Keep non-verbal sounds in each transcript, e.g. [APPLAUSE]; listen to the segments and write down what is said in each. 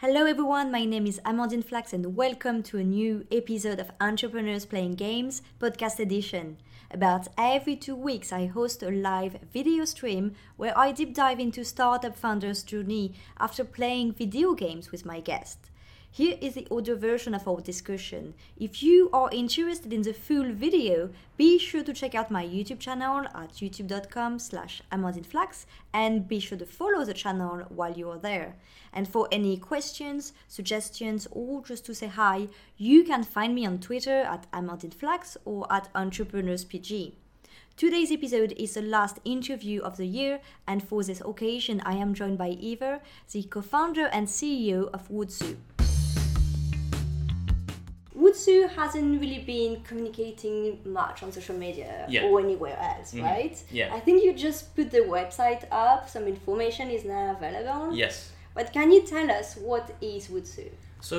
Hello everyone, my name is Amandine Flax and welcome to a new episode of Entrepreneurs Playing Games podcast edition. About every two weeks, I host a live video stream where I deep dive into startup founders' journey after playing video games with my guests. Here is the audio version of our discussion. If you are interested in the full video, be sure to check out my YouTube channel at youtube.com slash amandineflax and be sure to follow the channel while you are there. And for any questions, suggestions, or just to say hi, you can find me on Twitter at amandineflax or at entrepreneurspg. Today's episode is the last interview of the year, and for this occasion, I am joined by Eva, the co founder and CEO of Woodsu. Woodsu hasn't really been communicating much on social media Yeah. or anywhere else, Mhm. right? Yeah. I think you just put the website up, some information is now available. Yes. But can you tell us what is Woodsu? So,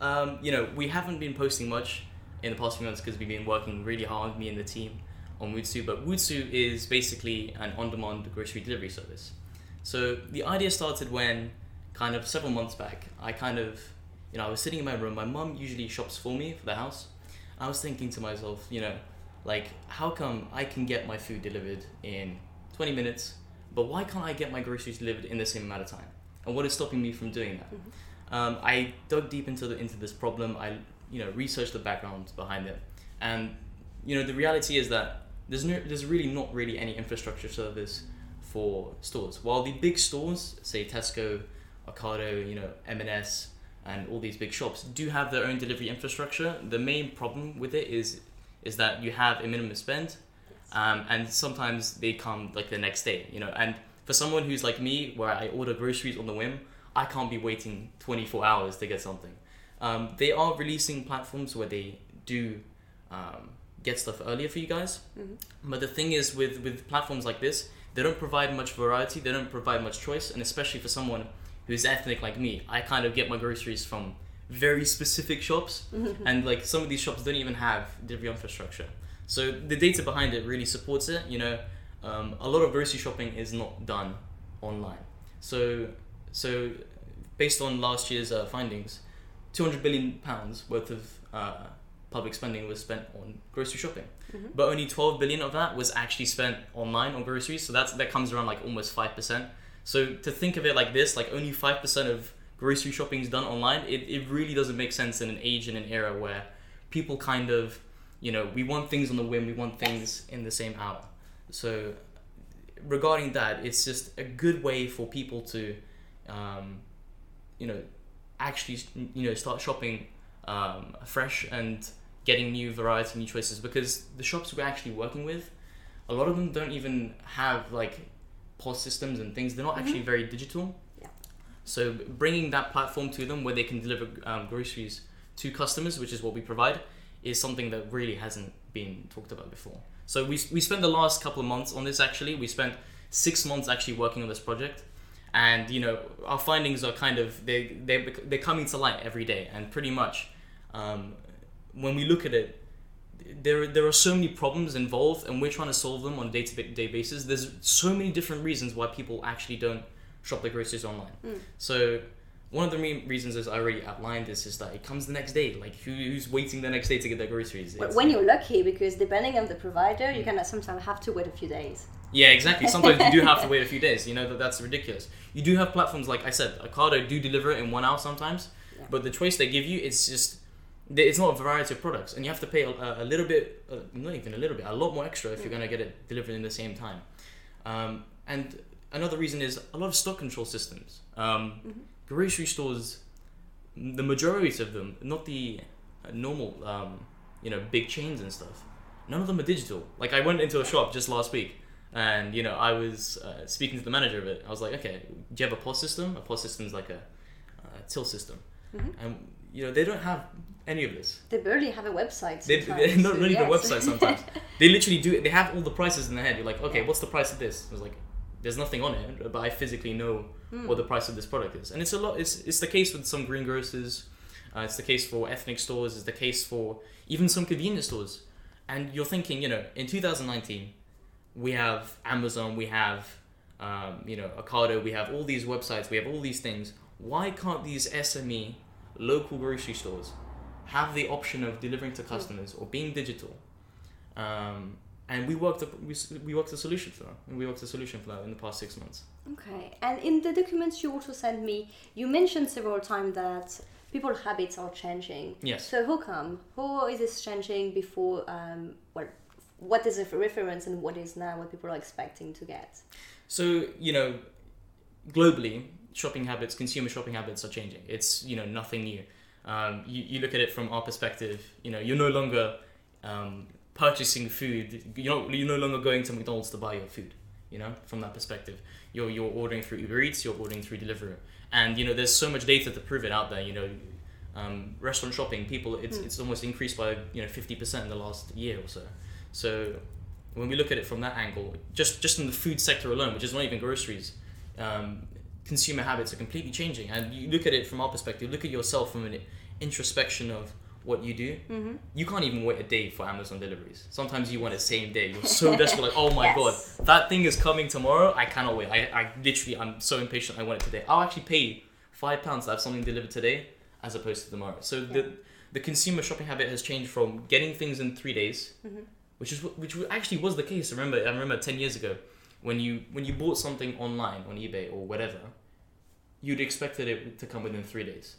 um, you know, we haven't been posting much in the past few months because we've been working really hard, me and the team, on Woodsu. But Woodsu is basically an on-demand grocery delivery service. So the idea started when, kind of several months back, I kind of, you know, I was sitting in my room. My mum usually shops for me for the house. I was thinking to myself, you know, like how come I can get my food delivered in 20 minutes, but why can't I get my groceries delivered in the same amount of time? And what is stopping me from doing that? Um, I dug deep into the, into this problem. I you know researched the background behind it, and you know the reality is that there's no there's really not really any infrastructure service for stores. While the big stores, say Tesco, Ocado, you know M&S, and all these big shops do have their own delivery infrastructure, the main problem with it is is that you have a minimum spend, um, and sometimes they come like the next day. You know, and for someone who's like me, where I order groceries on the whim, I can't be waiting 24 hours to get something. Um, they are releasing platforms where they do um, get stuff earlier for you guys. But the thing is, with, with platforms like this, they don't provide much variety, they don't provide much choice, and especially for someone who's ethnic like me, I kind of get my groceries from very specific shops, and like some of these shops don't even have delivery infrastructure. So the data behind it really supports it. You know, um, a lot of grocery shopping is not done online. So so based on last year's uh, findings, 200 billion pounds worth of uh, public spending was spent on grocery shopping, but only 12 billion of that was actually spent online on groceries. So that's that comes around like almost five percent. So to think of it like this, like only five percent of grocery shopping is done online, it, it really doesn't make sense in an age and an era where people kind of, you know, we want things on the whim, we want things in the same hour. So regarding that, it's just a good way for people to, um, you know, actually, you know, start shopping um, fresh and getting new variety, new choices. Because the shops we're actually working with, a lot of them don't even have like POS systems and things. They're not actually very digital. Yeah. So bringing that platform to them where they can deliver um, groceries to customers, which is what we provide, is something that really hasn't been talked about before. So we, we spent the last couple of months on this actually. We spent six months actually working on this project. And you know our findings are kind of they they they're coming to light every day, and pretty much um, when we look at it, there there are so many problems involved, and we're trying to solve them on a day to day basis. There's so many different reasons why people actually don't shop their groceries online. Hmm. So one of the main reasons, as I already outlined, this is that it comes the next day. Like who, who's waiting the next day to get their groceries? But It's- when you're lucky, because depending on the provider, you can sometimes have to wait a few days. Yeah, exactly. Sometimes you do have to [LAUGHS] wait a few days. You know that that's ridiculous. You do have platforms like I said, Ocado do deliver it in one hour sometimes, Yeah. but the choice they give you, it's just it's not a variety of products, and you have to pay a, a little bit, uh, not even a little bit, a lot more extra if you're gonna get it delivered in the same time. Um, and another reason is a lot of stock control systems. Um, Grocery stores, the majority of them, not the uh, normal, um, you know, big chains and stuff. None of them are digital. Like I went into a shop just last week, and you know I was uh, speaking to the manager of it. I was like, okay, do you have a POS system? A POS system is like a, uh till system, and you know they don't have any of this. They barely have a website. They, they [LAUGHS] not, so not even a website sometimes. [LAUGHS] they literally do. They have all the prices in their head. You're like, okay, what's the price of this? I was like, there's nothing on it, but I physically know what the price of this product is. And it's a lot. It's it's the case with some greengrocers. Uh, it's the case for ethnic stores. It's the case for even some convenience stores. And you're thinking, you know, in 2019, we have Amazon, we have, um, you know, Ocado, we have all these websites, we have all these things. why can't these SME local grocery stores have the option of delivering to customers or being digital? Um, and we worked a, we, we worked a solution for that. And we worked a solution for that in the past six months. Okay, and in the documents you also sent me, you mentioned several times that people habits are changing. Yes. So how come? How is this changing before? Um, well, what is a reference and what is now what people are expecting to get? So you know, globally, shopping habits, consumer shopping habits are changing. It's you know nothing new. Um, you, you look at it from our perspective. You know, you're no longer um, purchasing food. You're not, you're no longer going to McDonald's to buy your food. You know, from that perspective, you're you're ordering through Uber Eats. You're ordering through Deliveroo, and you know there's so much data to prove it out there. You know. Um, restaurant shopping, people, it's, Hmm. it's almost increased by you know fifty percent in the last year or so. So when we look at it from that angle, just just in the food sector alone, which is not even groceries, um, consumer habits are completely changing. And you look at it from our perspective, look at yourself from an introspection of what you do. Mm-hmm. You can't even wait a day for Amazon deliveries. Sometimes you want it same day. You're so [LAUGHS] desperate, like, oh my Yes. god, that thing is coming tomorrow. I cannot wait. I, I literally, I'm so impatient. I want it today. I'll actually pay five pounds to have something delivered today as opposed to tomorrow. So Yeah. the the consumer shopping habit has changed from getting things in three days Mhm. which is wh- which actually was the case. I remember I remember ten years ago when you when you bought something online on eBay or whatever, you'd expected it to come within three days.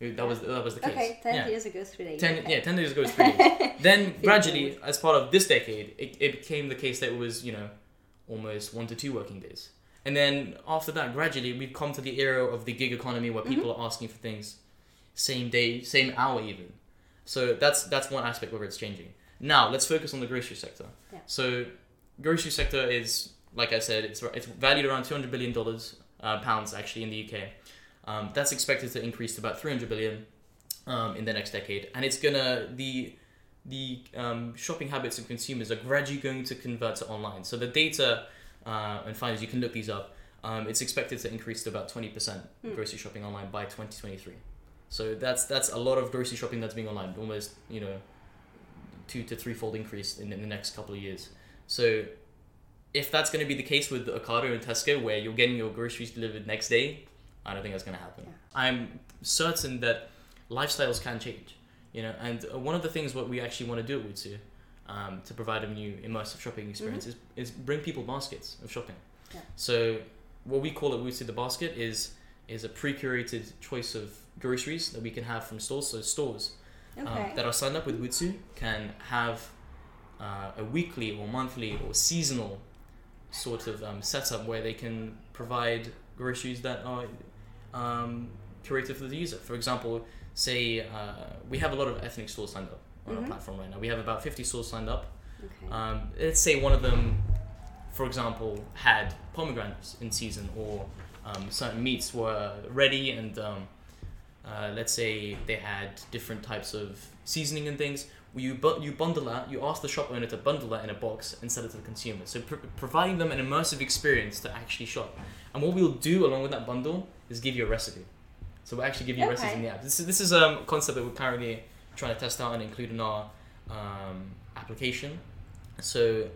That was that was the case. Okay, ten yeah. years ago, three days. Ten, okay. yeah, ten days ago three days. [LAUGHS] then gradually, days. as part of this decade, it, it became the case that it was you know almost one to two working days. And then after that, gradually, we've come to the era of the gig economy where people Mm-hmm. are asking for things same day, same hour, even. So that's that's one aspect where it's changing. Now let's focus on the grocery sector. Yeah. So, grocery sector is like I said, it's it's valued around two hundred billion dollars uh, pounds actually in the UK. Um, that's expected to increase to about three hundred billion um, in the next decade, and it's gonna the the um, shopping habits of consumers are gradually going to convert to online. So the data uh, and findings you can look these up. Um, it's expected to increase to about twenty percent Hmm. grocery shopping online by twenty twenty three. So that's that's a lot of grocery shopping that's being online, almost you know two to threefold increase in, in the next couple of years. So if that's going to be the case with Ocado and Tesco, where you're getting your groceries delivered next day, I don't think that's going to happen. Yeah. I'm certain that lifestyles can change, you know. And uh, one of the things what we actually want to do at Wutsu, um, to provide a new immersive shopping experience is, is bring people baskets of shopping. Yeah. So what we call at Wutsu the basket is is a pre-curated choice of groceries that we can have from stores. So stores um, that are signed up with Wutsu can have uh, a weekly or monthly or seasonal sort of um, setup where they can provide groceries that are um, curated for the user. For example, say uh, we have a lot of ethnic stores signed up on Mhm. our platform right now. We have about 50 stores signed up. okay. Um, let's say one of them, for example, had pomegranates in season, or um, certain meats were ready, and um, uh, let's say they had different types of seasoning and things. You bu- you bundle that. You ask the shop owner to bundle that in a box and sell it to the consumer. So pr- providing them an immersive experience to actually shop. And what we'll do along with that bundle is give you a recipe. So we'll actually give you recipes in the app. This is, this is um, a concept that we're currently trying to test out and include in our um, application. So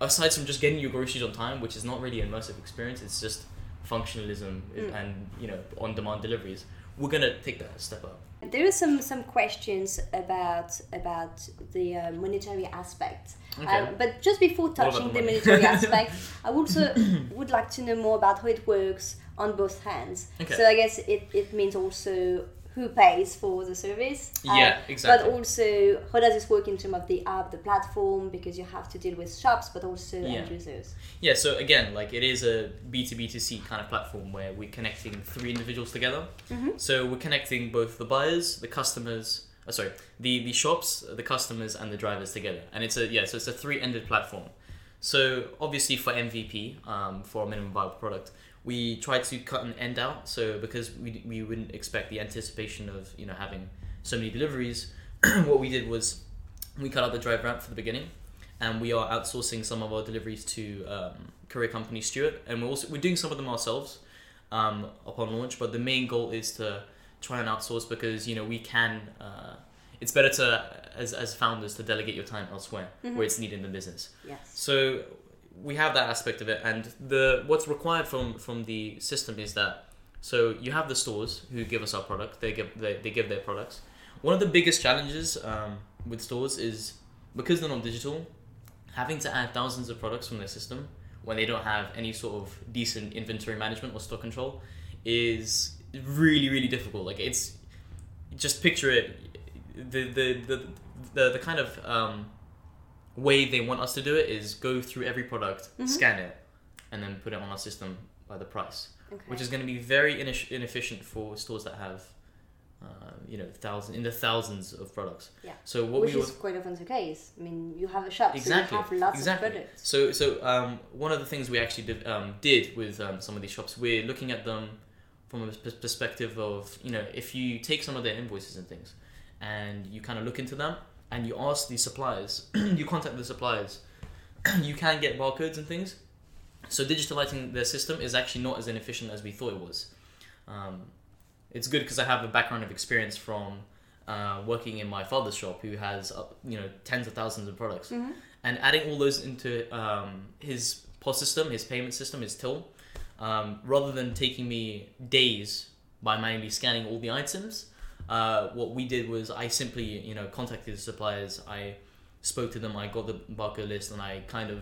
aside from just getting your groceries on time, which is not really an immersive experience, it's just functionalism Mm. and you know on-demand deliveries. We're gonna take that step up. There are some some questions about about the uh, monetary aspect. Okay. Um, but just before touching the monetary [LAUGHS] aspect, I also [COUGHS] would like to know more about how it works on both hands. Okay. So I guess it, it means also who pays for the service. uh, Yeah, exactly. But also, how does this work in terms of the app, the platform? Because you have to deal with shops, but also Yeah. end users. Yeah, so again, like it is a B2B2C kind of platform where we're connecting three individuals together. Mhm. So we're connecting both the buyers, the customers, uh, sorry, the, the shops, the customers, and the drivers together. And it's a, yeah, so it's a three ended platform. So obviously for MVP, um, for a minimum viable product, we tried to cut an end out. So because we, we wouldn't expect the anticipation of, you know, having so many deliveries, [CLEARS THROAT] what we did was we cut out the drive ramp for the beginning and we are outsourcing some of our deliveries to um, courier company Stuart, and we're also we're doing some of them ourselves um, upon launch. But the main goal is to try and outsource because you know we can. Uh, it's better to as as founders to delegate your time elsewhere Mhm. where it's needed in the business. Yes. So we have that aspect of it, and the what's required from from the system is that So you have the stores who give us our product. They give they, they give their products. One of the biggest challenges um, with stores is because they're not digital, having to add thousands of products from their system when they don't have any sort of decent inventory management or stock control is really really difficult. Like it's just picture it the the the the, the kind of um, way they want us to do it is go through every product, Mhm. scan it, and then put it on our system by the price, Okay. which is going to be very ineff- inefficient for stores that have, uh, you know, thousand in the thousands of products. Yeah. So what Which we is would, quite often the case. I mean, you have a shop, Exactly, so you have lots exactly. of products. So, so um, one of the things we actually did, um, did with um, some of these shops, we're looking at them from a perspective of, you know, if you take some of their invoices and things, and you kind of look into them, and you ask the suppliers, [CLEARS THROAT] you contact the suppliers, [CLEARS THROAT] you can get barcodes and things. So digitalizing their system is actually not as inefficient as we thought it was. Um, it's good because I have a background of experience from uh, working in my father's shop, who has uh, you know tens of thousands of products Mhm. and adding all those into um, his POS system, his payment system, his till, um, rather than taking me days by manually scanning all the items, uh, what we did was I simply, you know, contacted the suppliers. I spoke to them. I got the barcode list, and I kind of,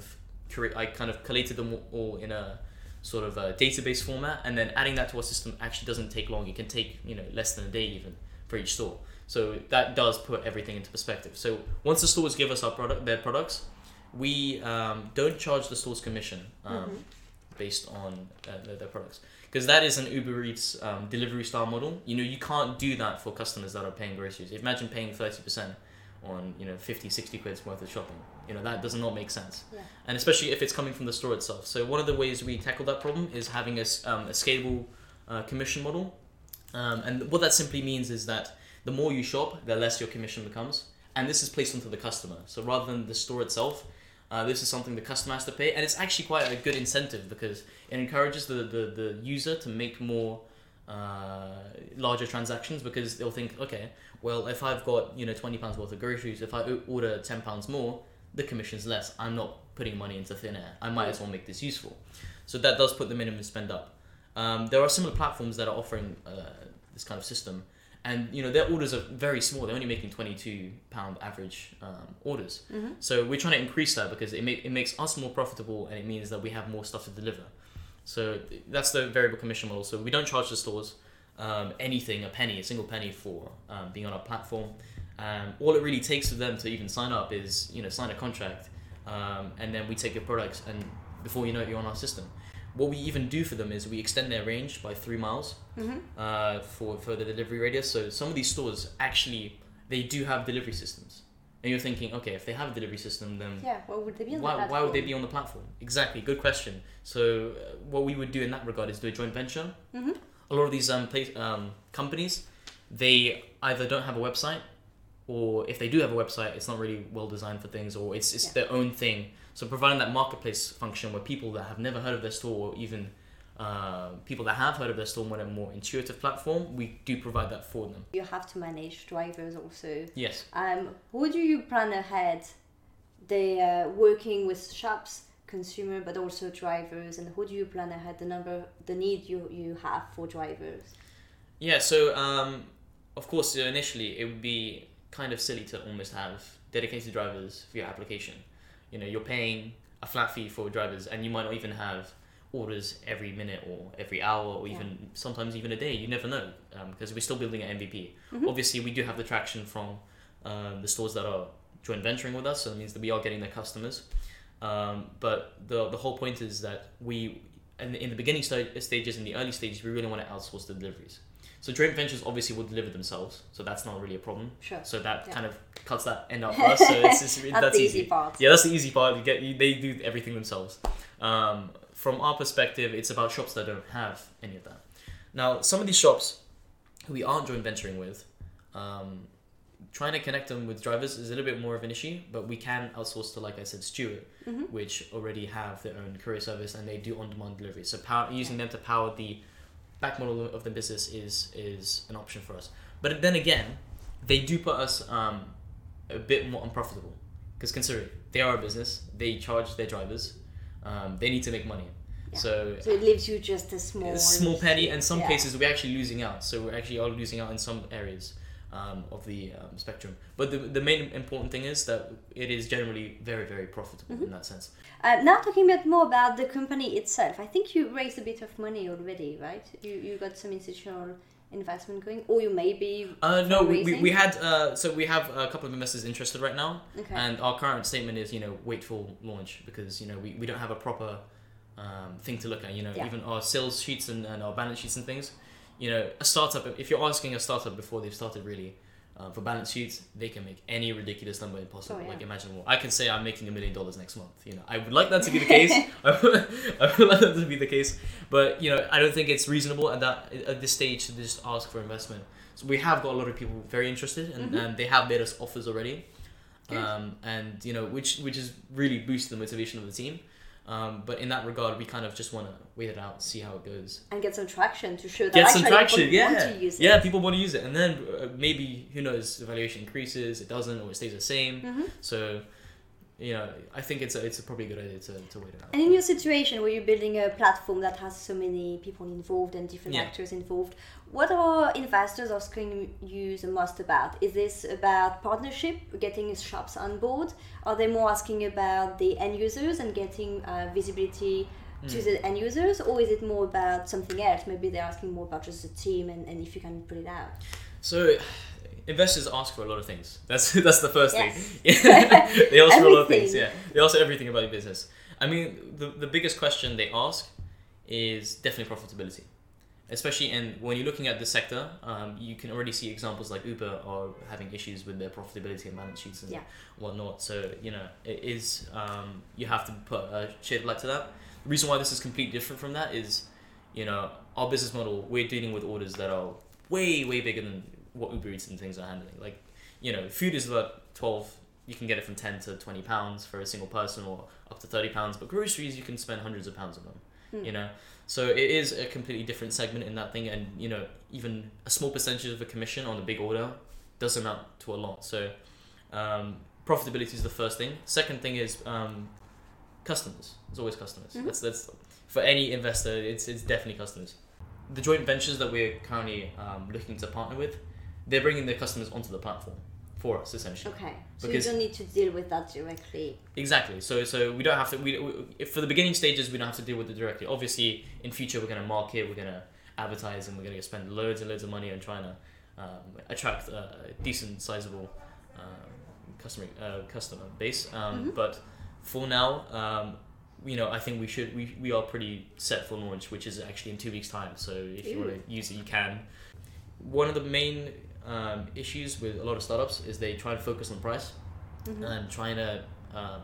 I kind of collated them all in a sort of a database format, and then adding that to our system actually doesn't take long. It can take you know less than a day even for each store. So that does put everything into perspective. So once the stores give us our product, their products, we um, don't charge the store's commission um, Mhm. based on uh, their, their products because that is an Uber Eats um, delivery style model. You know, you can't do that for customers that are paying groceries. Imagine paying thirty percent on you know 50 60 quid's worth of shopping you know that does not make sense Yeah. and especially if it's coming from the store itself so one of the ways we tackle that problem is having a, um, a scalable uh, commission model um, and what that simply means is that the more you shop the less your commission becomes and this is placed onto the customer so rather than the store itself uh, this is something the customer has to pay and it's actually quite a good incentive because it encourages the, the, the user to make more uh, larger transactions because they'll think okay well if i've got you know 20 pounds worth of groceries if I order 10 pounds more the commission's less. I'm not putting money into thin air. I might as well make this useful. So that does put the minimum spend up. Um, there are similar platforms that are offering uh, this kind of system and you know their orders are very small. They're only making 22 pound average um, orders. Mhm. so we're trying to increase that because it, ma- it makes us more profitable and it means that we have more stuff to deliver. So that's the variable commission model. So we don't charge the stores um, anything a penny a single penny for um, being on our platform. Um, all it really takes for them to even sign up is you know sign a contract um, and then we take your products and before you know it you're on our system what we even do for them is we extend their range by three miles Mhm. uh, for for the delivery radius. So some of these stores actually they do have delivery systems, and you're thinking, okay, if they have a delivery system, then Yeah, what would they be on the why, why would they be on the platform? Exactly, good question. So uh, what we would do in that regard is do a joint venture. Mhm. A lot of these um, place, um, companies, they either don't have a website, or if they do have a website, it's not really well designed for things, or it's it's Yeah. their own thing. So providing that marketplace function where people that have never heard of their store, or even uh, people that have heard of their store want a more intuitive platform, we do provide that for them. You have to manage drivers also. Yes. Um, how do you plan ahead the uh, working with shops, consumer, but also drivers, and how do you plan ahead the number, the need you, you have for drivers? Yeah, so um, of course, uh, initially it would be kind of silly to almost have dedicated drivers for your application. You know, you're paying a flat fee for drivers, and you might not even have orders every minute or every hour or Yeah. even sometimes even a day. You never know because we're still building an MVP. Mhm. Obviously, we do have the traction from um, the stores that are joint venturing with us, so it means that we are getting their customers. Um, but the the whole point is that we, in, in the beginning sta- stages, in the early stages, we really want to outsource the deliveries. So joint ventures obviously will deliver themselves, so that's not really a problem. Sure. So that Yeah. kind of cuts that end out [LAUGHS] for us. So it's, it's, That's, that's the easy, part. yeah, that's the easy part. You get you, they do everything themselves. Um, from our perspective, it's about shops that don't have any of that. Now, some of these shops who we aren't joint venturing with, um, trying to connect them with drivers is a little bit more of an issue. But we can outsource to, like I said, Stuart, Mhm. which already have their own courier service and they do on-demand delivery. So power, using them to power the back model of the business is is an option for us. But then again, they do put us um, a bit more unprofitable because consider it, they are a business. They charge their drivers. Um, they need to make money. Yeah. So So it leaves you just a small a small penny, and some yeah. cases we're actually losing out. So we're actually are losing out in some areas um, of the um, spectrum. But the, the main important thing is that it is generally very very profitable Mm-hmm. in that sense. Uh, now talking a bit more about the company itself, I think you raised a bit of money already, right? You you got some institutional investment going, or you may be. Uh, no, we, we, we had uh, so we have a couple of investors interested right now, Okay. and our current statement is you know wait for launch because you know we, we don't have a proper um, thing to look at. You know Yeah. even our sales sheets and, and our balance sheets and things. You know a startup if you're asking a startup before they've started really. Uh, for balance sheets, they can make any ridiculous number possible, Oh, yeah. like imaginable. I can say I'm making a million dollars next month. You know, I would like that to be the case. [LAUGHS] [LAUGHS] I would, I would like that to be the case, but you know, I don't think it's reasonable at that at this stage to just ask for investment. So we have got a lot of people very interested, and, and they have made us offers already, um, and you know, which which is really boosted the motivation of the team. Um, but in that regard, we kind of just want to wait it out, see how it goes. and get some traction to show that Get actually some traction, people yeah, want to use it. yeah. People want to use it, and then uh, maybe who knows, the valuation increases, it doesn't, or it stays the same. Mhm. So, you know, I think it's a, it's a probably a good idea to, to wait it out. And in your situation where you're building a platform that has so many people involved and different Yeah. actors involved, what are investors asking you the most about? Is this about partnership, getting shops on board? Are they more asking about the end users and getting uh, visibility to Hmm. the end users? Or is it more about something else? Maybe they're asking more about just the team and, and if you can put it out. So, investors ask for a lot of things. That's [LAUGHS] that's the first Yes. thing. [LAUGHS] They ask for a lot of things. Yeah, they ask everything about your business. I mean, the the biggest question they ask is definitely profitability, especially in when you're looking at the sector. Um, you can already see examples like Uber are having issues with their profitability and balance sheets and Yeah. whatnot. So you know, it is um, you have to put a shade of light to that. The reason why this is completely different from that is, you know, our business model. We're dealing with orders that are way way bigger than what Uber Eats and things are handling. Like, you know, food is about twelve. You can get it from ten to twenty pounds for a single person, or up to thirty pounds. But groceries, you can spend hundreds of pounds on them. Hmm. You know, so it is a completely different segment in that thing, and you know, even a small percentage of a commission on a big order does amount to a lot. So, um, profitability is the first thing. Second thing is um, customers. It's always customers. Mhm. That's that's for any investor. It's it's definitely customers. The joint ventures that we're currently um, looking to partner with, they're bringing their customers onto the platform for us essentially. Okay. So Because- you don't need to deal with that directly. Exactly. So so we don't have to. We, we if for the beginning stages we don't have to deal with it directly. Obviously, in future we're gonna market, we're gonna advertise, and we're gonna spend loads and loads of money on trying to um, attract a decent, sizable um, customer uh, customer base. Um, Mhm. But for now, um, you know, I think we should we, we are pretty set for launch, which is actually in two weeks' time. So if you want to use it, you can. One of the main um, issues with a lot of startups is they try to focus on price Mhm. and trying to um,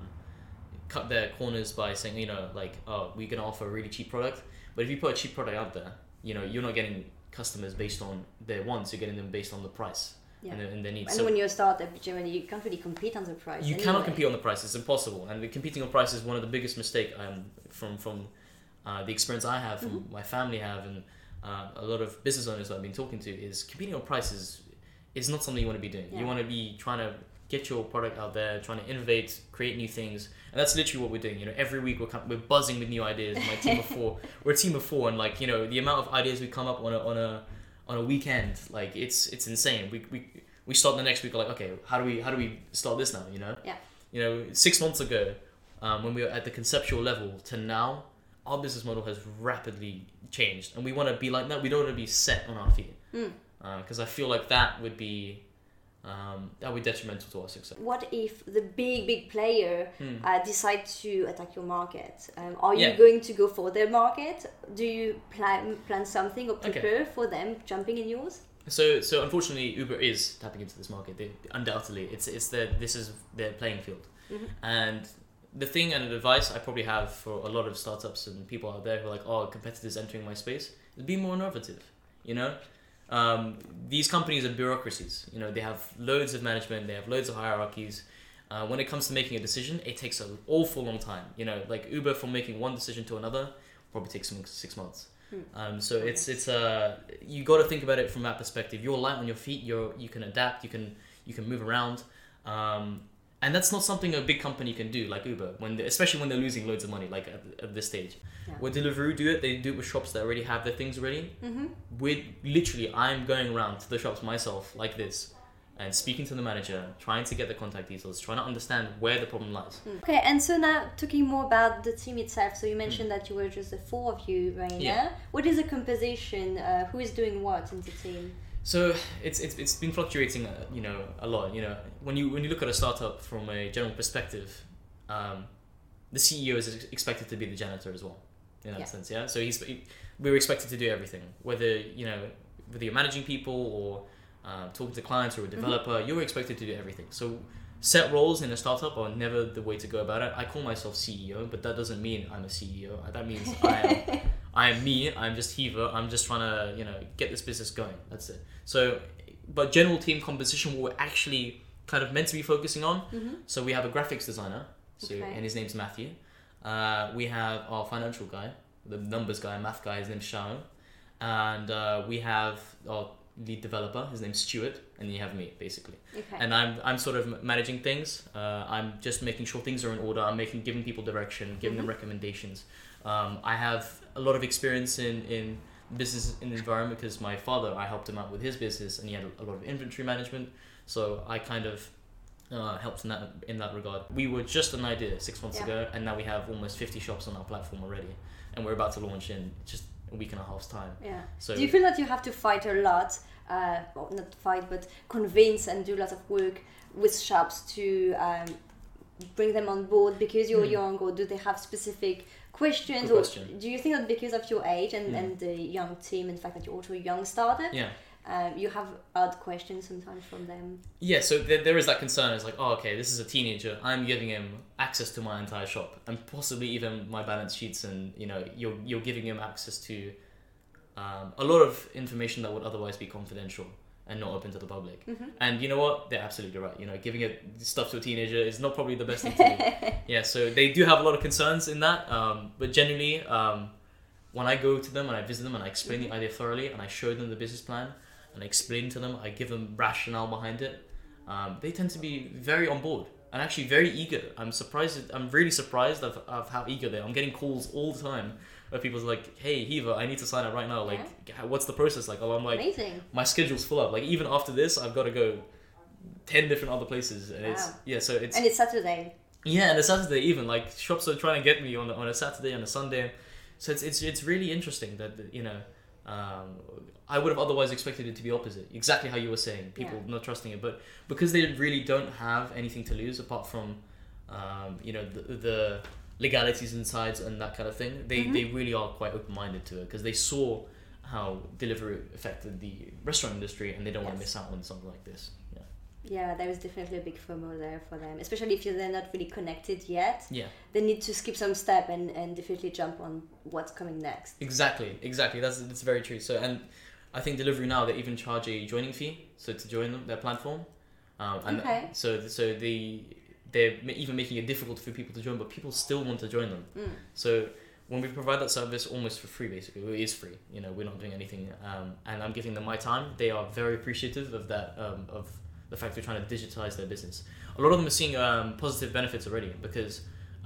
cut their corners by saying, you know, like, oh, we're gonna offer a really cheap product. But if you put a cheap product out there, you know, you're not getting customers based on their wants. You're getting them based on the price Yeah. and, and their needs. And So when you're a startup, generally you can't really compete on the price. you anyway. cannot compete on the price. It's impossible. And the competing on price is one of the biggest mistake um, from from uh, the experience I have, from Mm-hmm. my family have, and uh, a lot of business owners that I've been talking to is competing on price is, is not something you want to be doing. Yeah. You want to be trying to get your product out there, trying to innovate, create new things, and that's literally what we're doing. You know, every week we're we're buzzing with new ideas. My team of four, [LAUGHS] we're a team of four, and like you know, the amount of ideas we come up on a on a on a weekend, like it's it's insane. We we we start the next week like okay, how do we how do we start this now? You know. Yeah. You know, six months ago, um, when we were at the conceptual level to now, our business model has rapidly changed, and we want to be like that. We don't want to be set on our feet Mm. Because I feel like that would be um, that would be detrimental to our success. What if the big big player Hmm. uh, decide to attack your market? Um, are you Yeah. going to go for their market? Do you plan plan something or Okay. prepare for them jumping in yours? So, so unfortunately, Uber is tapping into this market. They, undoubtedly, it's it's their this is their playing field. Mhm. And the thing and advice I probably have for a lot of startups and people out there who are like, oh, competitors entering my space, is be more innovative. You know, um, these companies are bureaucracies. You know, they have loads of management, they have loads of hierarchies. Uh, when it comes to making a decision, it takes an awful long time. You know, like Uber from making one decision to another probably takes six months. Hmm. Um, so it's it's uh you got to think about it from that perspective. You're light on your feet. You're you can adapt. You can you can move around. Um, and that's not something a big company can do like Uber when especially when they're losing loads of money like at, at this stage. Yeah. When Deliveroo do it, they do it with shops that already have their things ready. Mm-hmm. With literally, I'm going around to the shops myself like this, and speaking to the manager, trying to get the contact details, trying to understand where the problem lies. Okay, and so now talking more about the team itself. So you mentioned that you were just the four of you right. Yeah. now. What is the composition? Uh, who is doing what in the team? So it's, it's, it's been fluctuating, uh, you know, a lot. You know, when you when you look at a startup from a general perspective, um, the CEO is expected to be the janitor as well, in that Yeah. sense. Yeah. So he's he, we were expected to do everything, whether you know whether you're managing people or uh, talking to clients or a developer, you're expected to do everything. So set roles in a startup are never the way to go about it. I call myself CEO, but that doesn't mean I'm a CEO. That means I am [LAUGHS] I am me. I'm just Heaver. I'm just trying to you know get this business going. That's it. So, but general team composition, what we're actually kind of meant to be focusing on. Mm-hmm. So we have a graphics designer, so Okay. and his name's Matthew. Uh, we have our financial guy, the numbers guy, math guy. His name's Shao, and uh, we have our lead developer. His name's Stuart, and you have me basically Okay. and I'm I'm sort of managing things. Uh, I'm just making sure things are in order. I'm making giving people direction, giving them recommendations. Um, I have a lot of experience in in business in the environment because my father I helped him out with his business and he had a, lot of inventory management. So I kind of uh, helped in that in that regard. We were just an idea six months Yeah. ago, and now we have almost fifty shops on our platform already, and we're about to launch in just a week and a half's time. yeah. So Do you feel that you have to fight a lot? Uh, well, not fight, but convince and do a lot of work with shops to um, bring them on board because you're Hmm. young, or do they have specific questions? Good or do you think that because of your age and, Hmm. and the young team, and the fact that you're also a young startup, yeah. um, you have odd questions sometimes from them? Yeah, so there, there is that concern. It's like, oh, okay, this is a teenager. I'm giving him access to my entire shop and possibly even my balance sheets, and you know, you're you're giving him access to um, a lot of information that would otherwise be confidential and not open to the public. Mm-hmm. And you know what? They're absolutely right. You know, giving it stuff to a teenager is not probably the best thing to do. [LAUGHS] yeah, so they do have a lot of concerns in that. Um, but generally, um, when I go to them and I visit them and I explain the idea thoroughly and I show them the business plan and I explain to them, I give them rationale behind it. Um, they tend to be very on board and actually very eager. I'm surprised. I'm really surprised of, of how eager they are. I'm getting calls all the time where people's like, "Hey, Hiva, I need to sign up right now. Like, what's the process like?" Oh, I'm like, Amazing. my schedule's full up. Like even after this, I've got to go ten different other places, and it's Wow. yeah. So it's And it's Saturday. yeah, and it's Saturday even like shops are trying to get me on on a Saturday and a Sunday, so it's it's it's really interesting that that, you know. Um, I would have otherwise expected it to be opposite, exactly how you were saying, people Yeah. not trusting it, but because they really don't have anything to lose apart from, um, you know, the, the legalities and sides and that kind of thing, they, Mhm. they really are quite open minded to it because they saw how delivery affected the restaurant industry and they don't want to miss out on something like this. Yeah. Yeah, there is definitely a big FOMO there for them, especially if they're not really connected yet. Yeah. They need to skip some step and, and definitely jump on what's coming next. Exactly, exactly. That's that's very true. So, and I think Deliveroo now they even charge a joining fee, so to join them, their platform. Um, and Okay. So so they they're even making it difficult for people to join, but people still want to join them. Mm. So when we provide that service almost for free, basically, it is free. You know, we're not doing anything, um, and I'm giving them my time. They are very appreciative of that, um, of the fact we're trying to digitize their business. A lot of them are seeing um, positive benefits already because.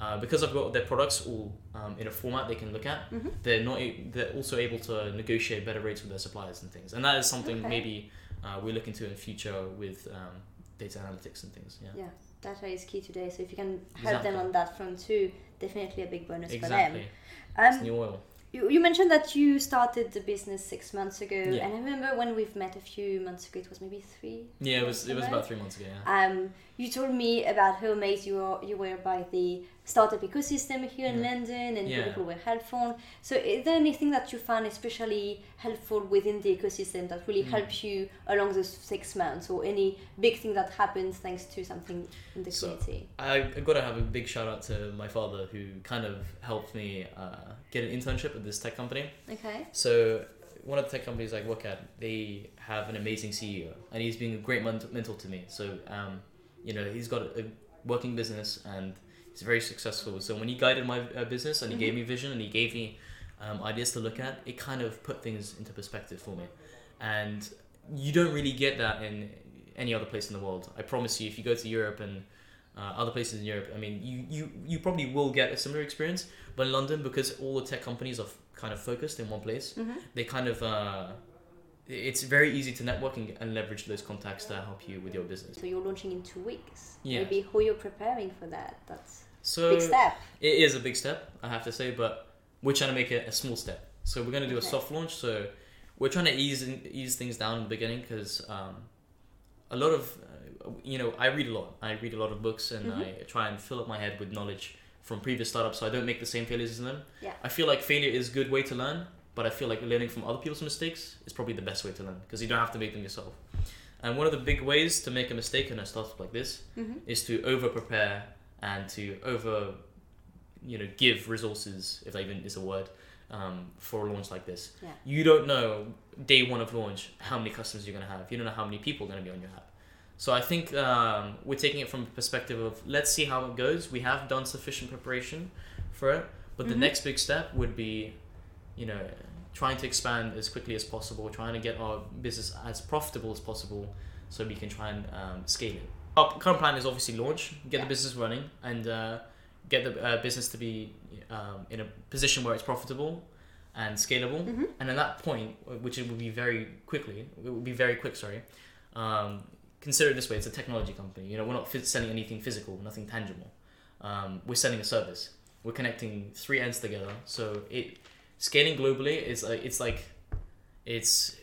Uh, because I've got their products all um, in a format they can look at, Mhm. they're not. a- They're also able to negotiate better rates with their suppliers and things, and that is something Okay. maybe uh, we're looking to in future with um, data analytics and things. Yeah, Yeah, data is key today. So if you can help them on that front too, definitely a big bonus exactly. for them. Um, new oil. you, you mentioned that you started the business six months ago, Yeah. and I remember when we've met a few months ago. It was maybe three. Yeah, it was. It was about three months ago. Yeah. Um, you told me about how amazed you were, you were by the startup ecosystem here in London and Yeah. people were helpful. So, is there anything that you found especially helpful within the ecosystem that really Mm. helped you along those six months, or any big thing that happened thanks to something in the So- community? I, I got to have a big shout out to my father who kind of helped me uh, get an internship at this tech company. Okay. So one of the tech companies I work at, they have an amazing CEO, and he's been a great mentor to me. So um, you know, he's got a, a working business and he's very successful. So when he guided my uh, business and he gave me vision and he gave me um, ideas to look at, it kind of put things into perspective for me. And you don't really get that in any other place in the world. I promise you, if you go to Europe and uh, other places in Europe, I mean, you, you you probably will get a similar experience. But in London, because all the tech companies are f- kind of focused in one place, Mhm. they kind of uh, it's very easy to network and, and leverage those contacts to help you with your business. So you're launching in two weeks. Yeah. Maybe who you're preparing for that. That's So big step. it is a big step, I have to say, but we're trying to make it a small step. So we're going to do Okay. a soft launch. So we're trying to ease ease things down in the beginning because um, a lot of uh, you know I read a lot. I read a lot of books and Mhm. I try and fill up my head with knowledge from previous startups, so I don't make the same failures as them. Yeah. I feel like failure is a good way to learn, but I feel like learning from other people's mistakes is probably the best way to learn because you don't have to make them yourself. And one of the big ways to make a mistake in a startup like this hmm is to over prepare and to over you know give resources if that even is a word um, for a launch like this Yeah. you don't know day one of launch how many customers you're going to have you don't know how many people are going to be on your app so i think um, we're taking it from the perspective of let's see how it goes we have done sufficient preparation for it but the Mhm. next big step would be you know trying to expand as quickly as possible trying to get our business as profitable as possible so we can try and um, scale it our current plan is obviously launch, get Yeah. the business running, and uh, get the uh, business to be um, in a position where it's profitable and scalable. hmm And at that point, which it will be very quickly, it will be very quick. Sorry. Um, consider it this way: it's a technology company. You know, we're not phys- selling anything physical, nothing tangible. Um, we're selling a service. We're connecting three ends together. So it scaling globally is like it's like it's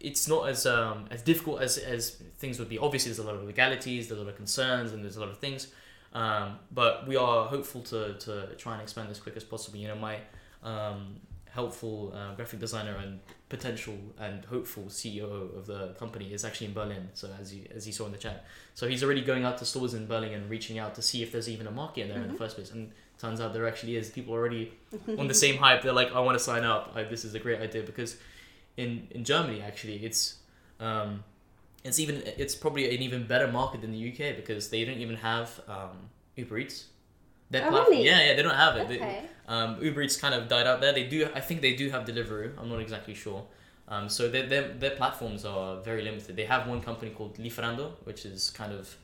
it's not as um, as difficult as as things would be. Obviously, there's a lot of legalities, there's a lot of concerns, and there's a lot of things. Um, but we are hopeful to, to try and expand as quick as possible. You know, my um, helpful uh, graphic designer and potential and hopeful CEO of the company is actually in Berlin. So as you as you saw in the chat, so he's already going out to stores in Berlin and reaching out to see if there's even a market in there in Mhm. the first place. And turns out there actually is. People already [LAUGHS] on the same hype. They're like, I want to sign up. I, this is a great idea because in in Germany actually it's um, it's even it's probably an even better market than the UK because they don't even have um, Uber Eats. Their Oh, platform- really? Yeah, yeah, they don't have it. They- Okay. um, Uber Eats kind of died out there. They do, I think they do have Deliveroo. I'm not exactly sure. Um, so their, their, their platforms are very limited. They have one company called Lieferando, which is kind of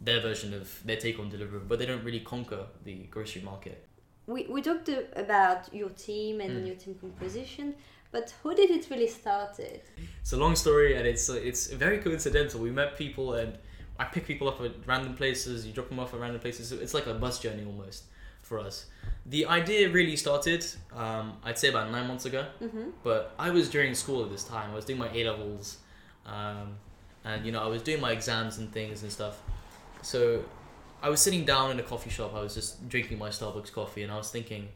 their version of their take on Deliveroo, but they don't really conquer the grocery market. We, we talked about your team and Mm. your team composition, but who did it really started? It's a long story and it's it's very coincidental. We met people and I pick people up at random places. You drop them off at random places. It's like a bus journey almost for us. The idea really started, um, I'd say about nine months ago. Mm-hmm. but I was during school at this time. I was doing my A levels, um, and you know I was doing my exams and things and stuff. So I was sitting down in a coffee shop. I was just drinking my Starbucks coffee, and I was thinking,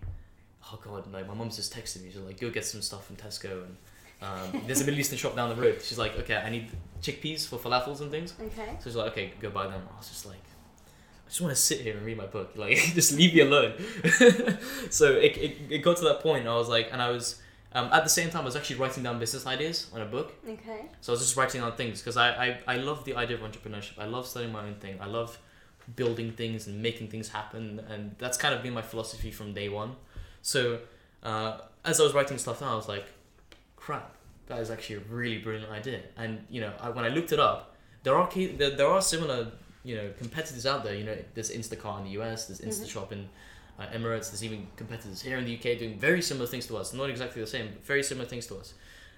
oh god, like my mom's just texted me. She's like, go get some stuff from Tesco, and um, there's a Middle Eastern shop down the road. She's like, okay, I need chickpeas for falafels and things. Okay. So she's like, okay, go buy them. I was just like, I just want to sit here and read my book. Like, [LAUGHS] just leave me alone. [LAUGHS] so it, it, it got to that point. I was like, and I was, um, at the same time, I was actually writing down business ideas on a book. Okay. So I was just writing down things because I, I, I love the idea of entrepreneurship. I love starting my own thing. I love building things and making things happen. And that's kind of been my philosophy from day one. So uh, as I was writing stuff down, I was like, crap, that is actually a really brilliant idea. And, you know, I, when I looked it up, there are, ca- there, there are similar, you know, competitors out there. You know, there's Instacart in the US, there's Instashop in uh, Emirates, there's even competitors here in the UK doing very similar things to us. Not exactly the same, but very similar things to us.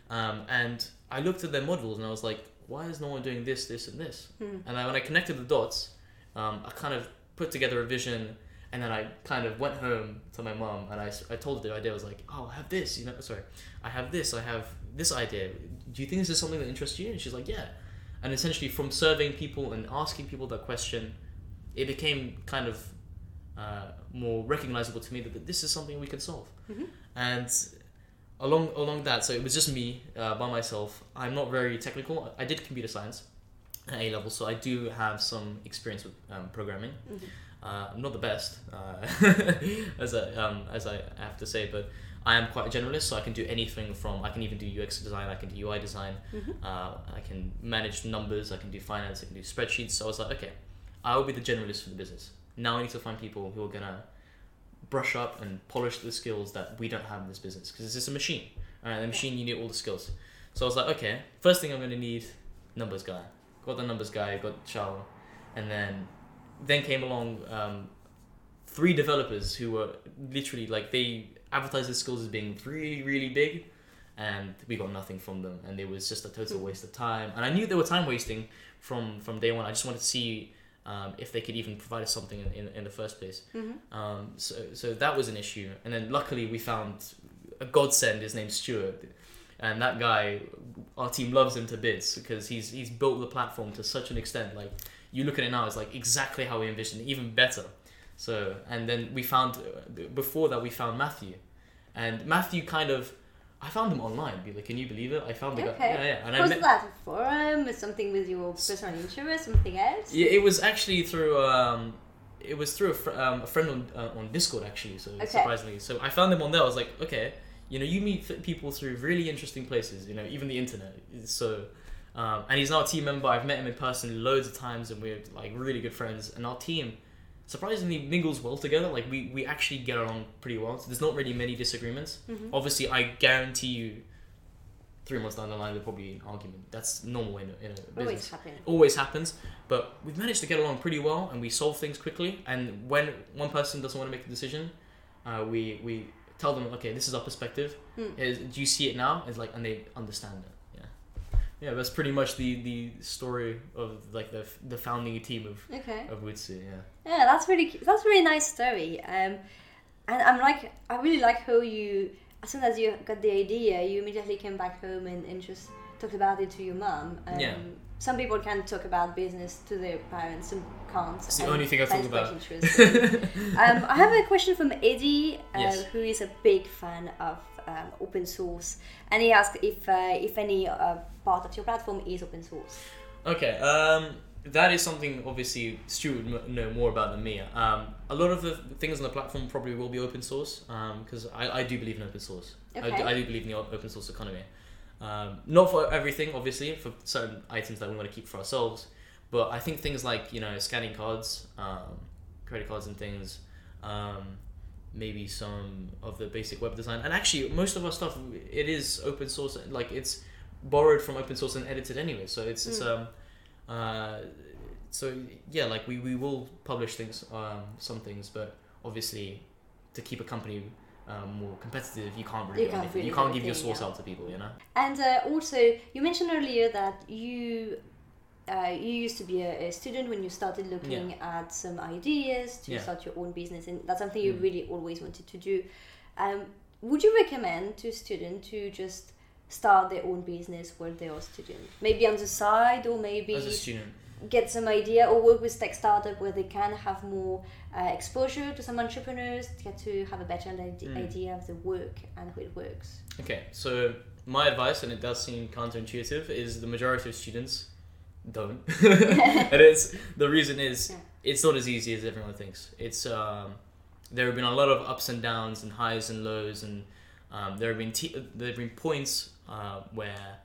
Um, and I looked at their models and I was like, why is no one doing this, this, and this? Hmm. And then when I connected the dots, um, I kind of put together a vision and then I kind of went home to my mom and I, I told her the idea. I was like, oh, I have this, you know, sorry, I have this, I have this idea. Do you think this is something that interests you? And she's like, yeah. And essentially, from serving people and asking people that question, it became kind of uh, more recognizable to me that, that this is something we can solve. Mhm. And along along that, so it was just me uh, by myself. I'm not very technical. I did computer science at A level, so I do have some experience with um, programming. Mhm. Uh, I'm not the best, uh, [LAUGHS] as I um, as I have to say, but I am quite a generalist, so I can do anything from I can even do UX design, I can do UI design, Mhm. uh, I can manage numbers, I can do finance, I can do spreadsheets. So I was like, okay, I will be the generalist for the business. Now I need to find people who are gonna brush up and polish the skills that we don't have in this business because this is a machine. Alright, the machine you need all the skills. So I was like, okay, first thing I'm gonna need numbers guy. Got the numbers guy, got Chao, and then then came along um, three developers who were literally like they advertised their skills as being really really big, and we got nothing from them, and it was just a total Mm. waste of time. And I knew they were time wasting from from day one. I just wanted to see. Um, if they could even provide us something in, in, in the first place, Mhm. um, so so that was an issue, and then luckily we found a godsend. His name's Stuart, and that guy, our team loves him to bits because he's he's built the platform to such an extent. Like you look at it now, it's like exactly how we envisioned, even better. So and then we found before that we found Matthew, and Matthew kind of. I found him online. Be like, can you believe it? I found the guy. Okay. Yeah, yeah. And I Was met, that a forum? Is something with your personal interest? Something else? Yeah, it was actually through um, it was through a, fr- um, a friend on uh, on Discord actually. So Okay. surprisingly, so I found them on there. I was like, okay, you know, you meet f- people through really interesting places. You know, even the internet. So, um, and he's now a team member. I've met him in person loads of times, and we're like really good friends. And our team, surprisingly, mingles well together. Like we we actually get along pretty well. So there's not really many disagreements. Mhm. Obviously, I guarantee you. Three months down the line, there'll probably be an argument. That's normal in a, in a business Always happen. always happens but we've managed to get along pretty well and we solve things quickly and when one person doesn't want to make a decision uh, we we tell them okay this is our perspective Hmm. is, do you see it now it's like and they understand it yeah that's pretty much the the story of like the the founding team of Okay. of Witsu yeah Yeah, that's really that's a really nice story. Um, and I'm like, I really like how you, as soon as you got the idea, you immediately came back home and, and just talked about it to your mom. Um, Yeah. Some people can talk about business to their parents, some can't. It's the only thing I talk about. um, I have a question from Eddie, uh, [LAUGHS] Yes. who is a big fan of um, open source, and he asked if uh, if any uh, part of your platform is open source. Okay, um, that is something obviously Stu would m- know more about than me. Um, a lot of the things on the platform probably will be open source because I, I do believe in open source. I, do, Okay. I do believe in the open source economy. Um, not for everything, obviously, for certain items that we want to keep for ourselves. But I think things like you know scanning cards, um, credit cards, and things. Um, maybe some of the basic web design, and actually most of our stuff it is open source. Like it's borrowed from open source and edited anyway. So it's it's um, uh, so yeah, like we, we will publish things, um, some things, but obviously to keep a company um, more competitive, you can't really You do can't really you can't give your source yeah. out to people, you know. And uh, also, you mentioned earlier that you uh, you used to be a, a student when you started looking at some ideas to Yeah. start your own business, and that's something you Mm. really always wanted to do. Um, would you recommend to students to just start their own business while they are a student? Maybe on the side, or maybe As a student, get some idea, or work with tech startup where they can have more uh, exposure to some entrepreneurs, to get to have a better Mm. idea of the work and how it works. okay. So my advice, and it does seem counterintuitive, is the majority of students don't. [LAUGHS] and it's the reason is Yeah. it's not as easy as everyone thinks. It's um, there have been a lot of ups and downs and highs and lows, and um, there have been t- there have been points uh, where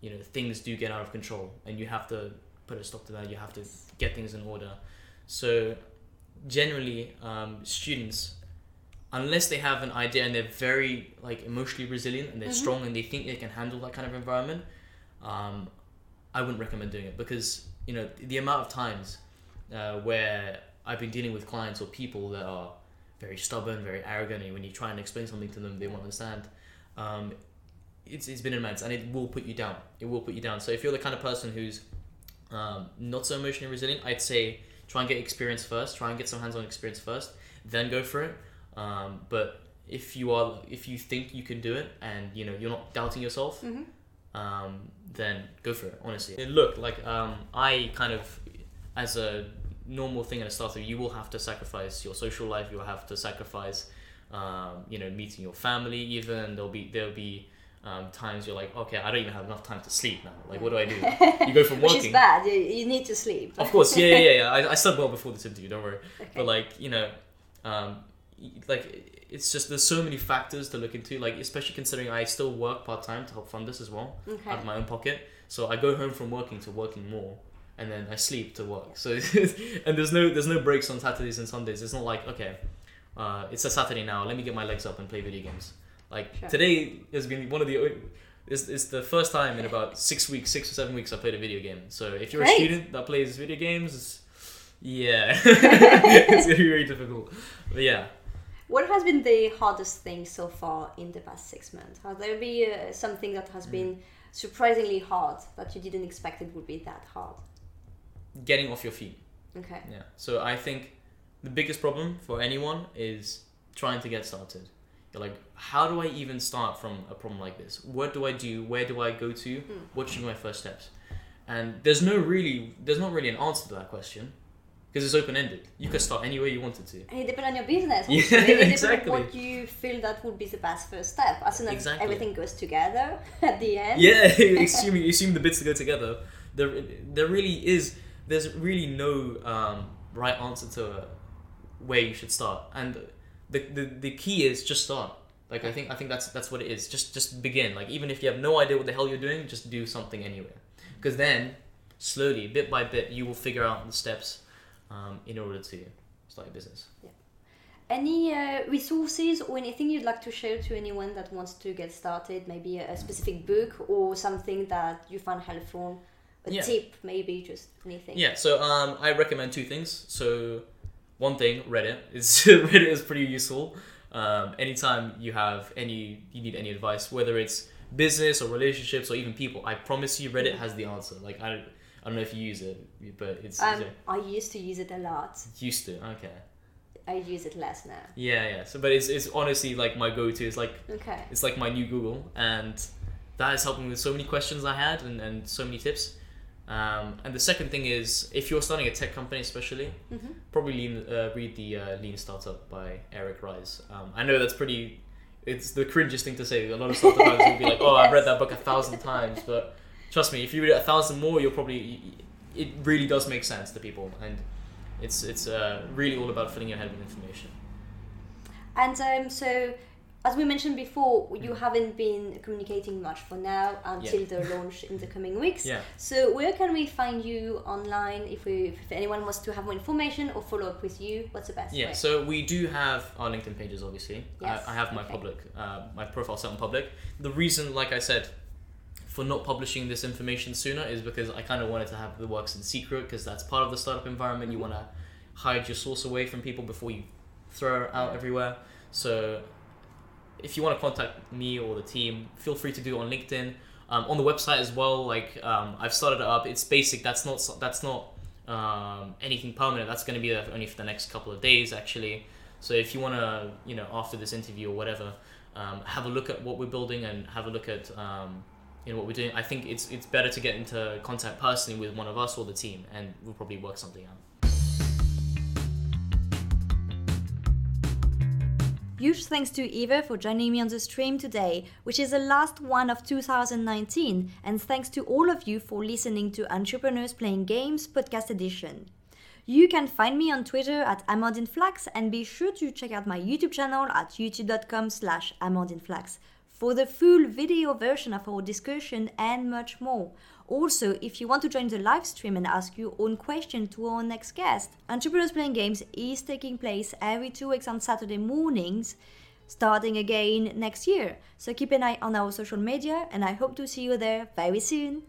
you know things do get out of control, and you have to put a stop to that. You have to get things in order. So generally, um, students, unless they have an idea and they're very like emotionally resilient and they're Mhm. strong and they think they can handle that kind of environment, um, I wouldn't recommend doing it because you know the amount of times uh, where I've been dealing with clients or people that are very stubborn, very arrogant, and when you try and explain something to them, they won't understand. Um, it's, it's been immense, and it will put you down. It will put you down. So if you're the kind of person who's um, not so emotionally resilient, I'd say try and get experience first. Try and get some hands-on experience first, then go for it. Um, but if you are, if you think you can do it, and you know you're not doubting yourself, Mm-hmm. Um, then go for it. Honestly, And look like um, I kind of, as a normal thing in a startup, you will have to sacrifice your social life. You will have to sacrifice, um, you know, meeting your family. Even there'll be there'll be um, times you're like, okay, I don't even have enough time to sleep now. Like, what do I do? You go from [LAUGHS] Which working. is bad. You, you need to sleep. Of course, yeah, yeah, yeah. [LAUGHS] I, I slept well before this interview. Don't worry. Okay. But like you know, um, like it's just there's so many factors to look into. Like especially considering I still work part time to help fund this as well okay. out of my own pocket. So I go home from working to working more, and then I sleep to work. So [LAUGHS] and there's no there's no breaks on Saturdays and Sundays. It's not like okay, uh, it's a Saturday now. Let me get my legs up and play video games. Like Sure. today has been one of the. It's, it's the first time in about six weeks, six or seven weeks, I played a video game. So if you're Great. a student that plays video games, Yeah, [LAUGHS] [LAUGHS] it's gonna be very difficult. But yeah. What has been the hardest thing so far in the past six months? Has there been uh, something that has been surprisingly hard that you didn't expect it would be that hard? Getting off your feet. Okay. Yeah. So I think the biggest problem for anyone is trying to get started. You're like, how do I even start from a problem like this? What do I do? Where do I go to? What should be my first steps? And there's no really, there's not really an answer to that question because it's open ended. You could start anywhere you wanted to. And it depends on your business. Yeah. It exactly. what you feel that would be the best first step. As soon as Exactly. everything goes together [LAUGHS] at the end. Yeah, [LAUGHS] assuming assume the bits to go together. There, there really is. There's really no um, right answer to where you should start, and the, the the key is just start. Like I think I think that's that's what it is. Just just begin. Like even if you have no idea what the hell you're doing, just do something anyway. Because then, slowly, bit by bit, you will figure out the steps um, in order to start a business. Yeah. Any uh, resources or anything you'd like to share to anyone that wants to get started? Maybe a, a specific book or something that you found helpful? A Yeah. tip, maybe just anything. Yeah, so um, I recommend two things. So, one thing, Reddit is [LAUGHS] Reddit is pretty useful. Um, anytime you have any, you need any advice, whether it's business or relationships or even people, I promise you, Reddit has the answer. Like I, don't- I don't know if you use it, but it's Um, I used to use it a lot. used to. Okay. I use it less now. Yeah, yeah. So, but it's it's honestly like my go-to. It's like Okay. it's like my new Google, and that has helped me with so many questions I had and, and so many tips. Um, and the second thing is, if you're starting a tech company, especially, Mhm. probably lean, uh, read the uh, Lean Startup by Eric Ries. Um, I know that's pretty. It's the cringiest thing to say. A lot of startup founders will be like, "Oh, I've read that book a thousand times," but trust me, if you read it a thousand more, you'll probably. It really does make sense to people, and it's it's uh, really all about filling your head with information. And um, so, as we mentioned before, you Mm. haven't been communicating much for now until the [LAUGHS] launch in the coming weeks. Yeah. So, where can we find you online if, we, if anyone wants to have more information or follow up with you? What's the best Yeah, way? so we do have our LinkedIn pages, obviously. Yes, I, I have my okay. public, uh, my profile set on public. The reason, like I said, for not publishing this information sooner is because I kind of wanted to have the works in secret because that's part of the startup environment. You Mhm. want to hide your source away from people before you throw it out everywhere. So if you want to contact me or the team, feel free to do it on LinkedIn. Um, on the website as well, like um, I've started it up. It's basic. That's not that's not um, anything permanent. That's going to be there only for the next couple of days, actually. So if you want to, you know, after this interview or whatever, um, have a look at what we're building and have a look at, know, what we're doing. I think it's it's better to get into contact personally with one of us or the team, and we'll probably work something out. Huge thanks to Eva for joining me on the stream today, which is the last one of 2019, and thanks to all of you for listening to Entrepreneurs Playing Games podcast edition. You can find me on Twitter at AmandineFlachs and be sure to check out my YouTube channel at youtube.com slash AmandineFlachs for the full video version of our discussion and much more. Also, if you want to join the live stream and ask your own question to our next guest, Entrepreneurs Playing Games is taking place every two weeks on Saturday mornings, starting again next year. So keep an eye on our social media, and I hope to see you there very soon.